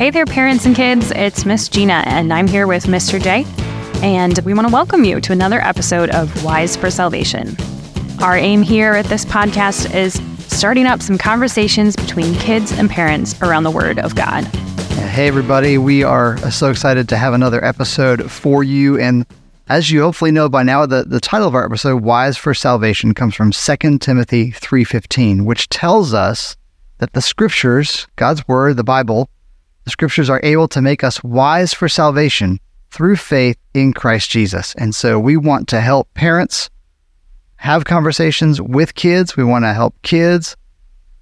Hey there, parents and kids. It's Miss Gina, and I'm here with Mr. J. And we want to welcome you to another episode of Wise for Salvation. Our aim here at this podcast is starting up some conversations between kids and parents around the Word of God. Hey, everybody. We are uh, so excited to have another episode for you. And as you hopefully know by now, the, the title of our episode, Wise for Salvation, comes from 2 Timothy 3.15, which tells us that the scriptures, God's Word, the Bible, the scriptures are able to make us wise for salvation through faith in Christ Jesus. And so we want to help parents have conversations with kids. We want to help kids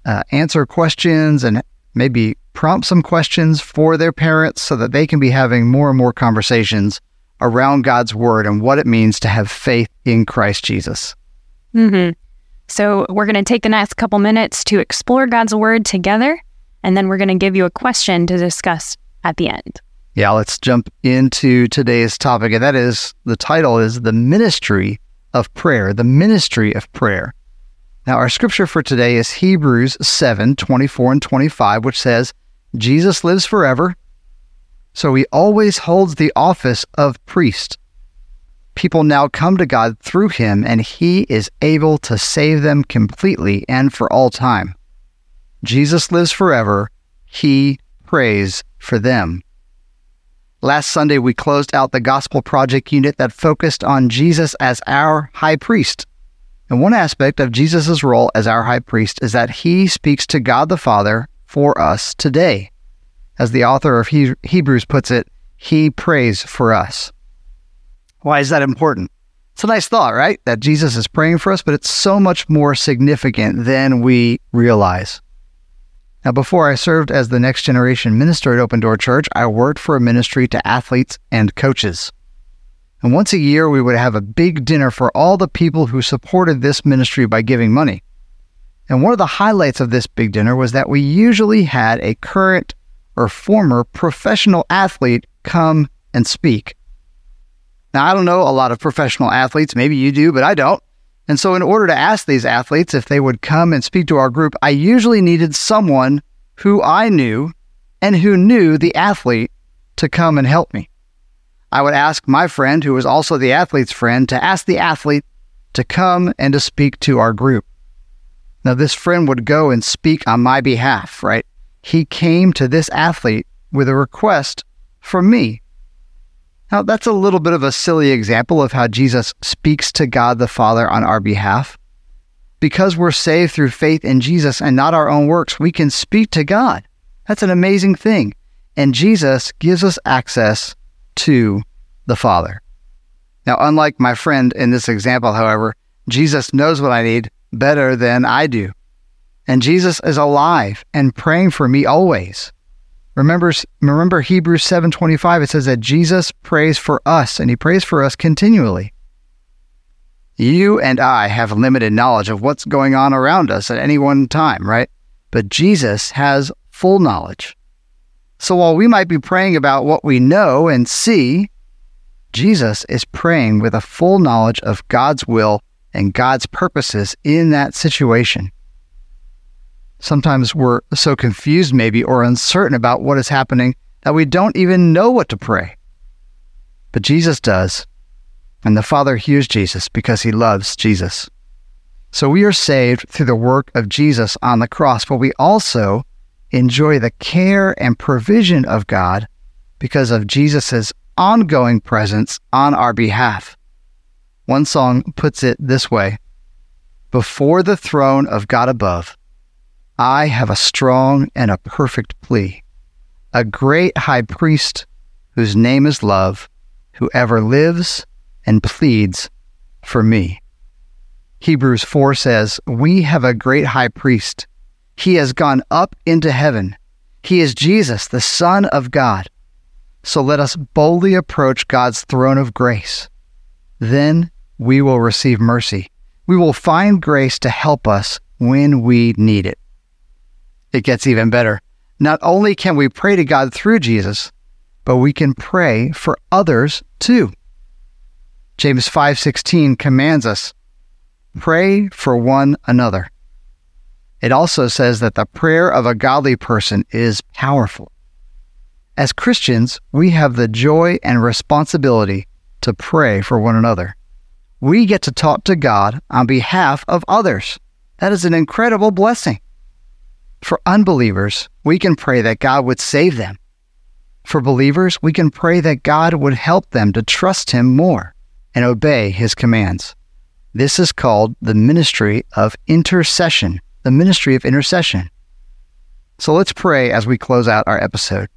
uh, answer questions and maybe prompt some questions for their parents so that they can be having more and more conversations around God's word and what it means to have faith in Christ Jesus. Mm-hmm. So, we're going to take the next couple minutes to explore God's word together, and then we're going to give you a question to discuss at the end. Yeah, let's jump into today's topic. And that is the title is The Ministry of Prayer. The Ministry of Prayer. Now, our scripture for today is Hebrews 7 24 and 25, which says, Jesus lives forever, so he always holds the office of priest. People now come to God through him, and he is able to save them completely and for all time. Jesus lives forever. He prays for them. Last Sunday, we closed out the Gospel Project unit that focused on Jesus as our high priest. And one aspect of Jesus' role as our high priest is that he speaks to God the Father for us today. As the author of he- Hebrews puts it, he prays for us. Why is that important? It's a nice thought, right? That Jesus is praying for us, but it's so much more significant than we realize. Now, before I served as the next generation minister at Open Door Church, I worked for a ministry to athletes and coaches. And once a year, we would have a big dinner for all the people who supported this ministry by giving money. And one of the highlights of this big dinner was that we usually had a current or former professional athlete come and speak. Now, I don't know a lot of professional athletes. Maybe you do, but I don't. And so, in order to ask these athletes if they would come and speak to our group, I usually needed someone who I knew and who knew the athlete to come and help me. I would ask my friend, who was also the athlete's friend, to ask the athlete to come and to speak to our group. Now, this friend would go and speak on my behalf, right? He came to this athlete with a request from me. Now, that's a little bit of a silly example of how Jesus speaks to God the Father on our behalf. Because we're saved through faith in Jesus and not our own works, we can speak to God. That's an amazing thing. And Jesus gives us access to the Father. Now, unlike my friend in this example, however, Jesus knows what I need better than I do. And Jesus is alive and praying for me always. Remember, remember Hebrews 7:25 it says that Jesus prays for us and he prays for us continually. You and I have limited knowledge of what's going on around us at any one time, right? But Jesus has full knowledge. So while we might be praying about what we know and see, Jesus is praying with a full knowledge of God's will and God's purposes in that situation. Sometimes we're so confused, maybe, or uncertain about what is happening that we don't even know what to pray. But Jesus does, and the Father hears Jesus because he loves Jesus. So we are saved through the work of Jesus on the cross, but we also enjoy the care and provision of God because of Jesus' ongoing presence on our behalf. One song puts it this way Before the throne of God above, I have a strong and a perfect plea, a great high priest whose name is love, who ever lives and pleads for me. Hebrews 4 says, We have a great high priest. He has gone up into heaven. He is Jesus, the Son of God. So let us boldly approach God's throne of grace. Then we will receive mercy. We will find grace to help us when we need it it gets even better. Not only can we pray to God through Jesus, but we can pray for others too. James 5:16 commands us, pray for one another. It also says that the prayer of a godly person is powerful. As Christians, we have the joy and responsibility to pray for one another. We get to talk to God on behalf of others. That is an incredible blessing. For unbelievers, we can pray that God would save them. For believers, we can pray that God would help them to trust Him more and obey His commands. This is called the ministry of intercession, the ministry of intercession. So let's pray as we close out our episode.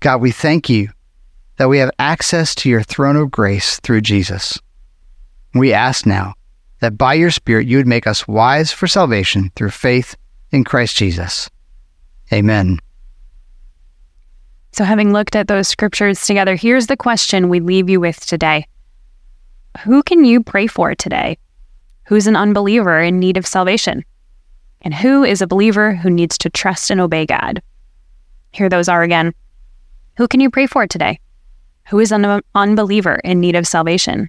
God, we thank you that we have access to your throne of grace through Jesus. We ask now that by your Spirit you would make us wise for salvation through faith in Christ Jesus. Amen. So, having looked at those scriptures together, here's the question we leave you with today Who can you pray for today? Who's an unbeliever in need of salvation? And who is a believer who needs to trust and obey God? Here those are again. Who can you pray for today? Who is an unbeliever in need of salvation?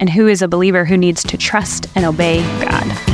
And who is a believer who needs to trust and obey God?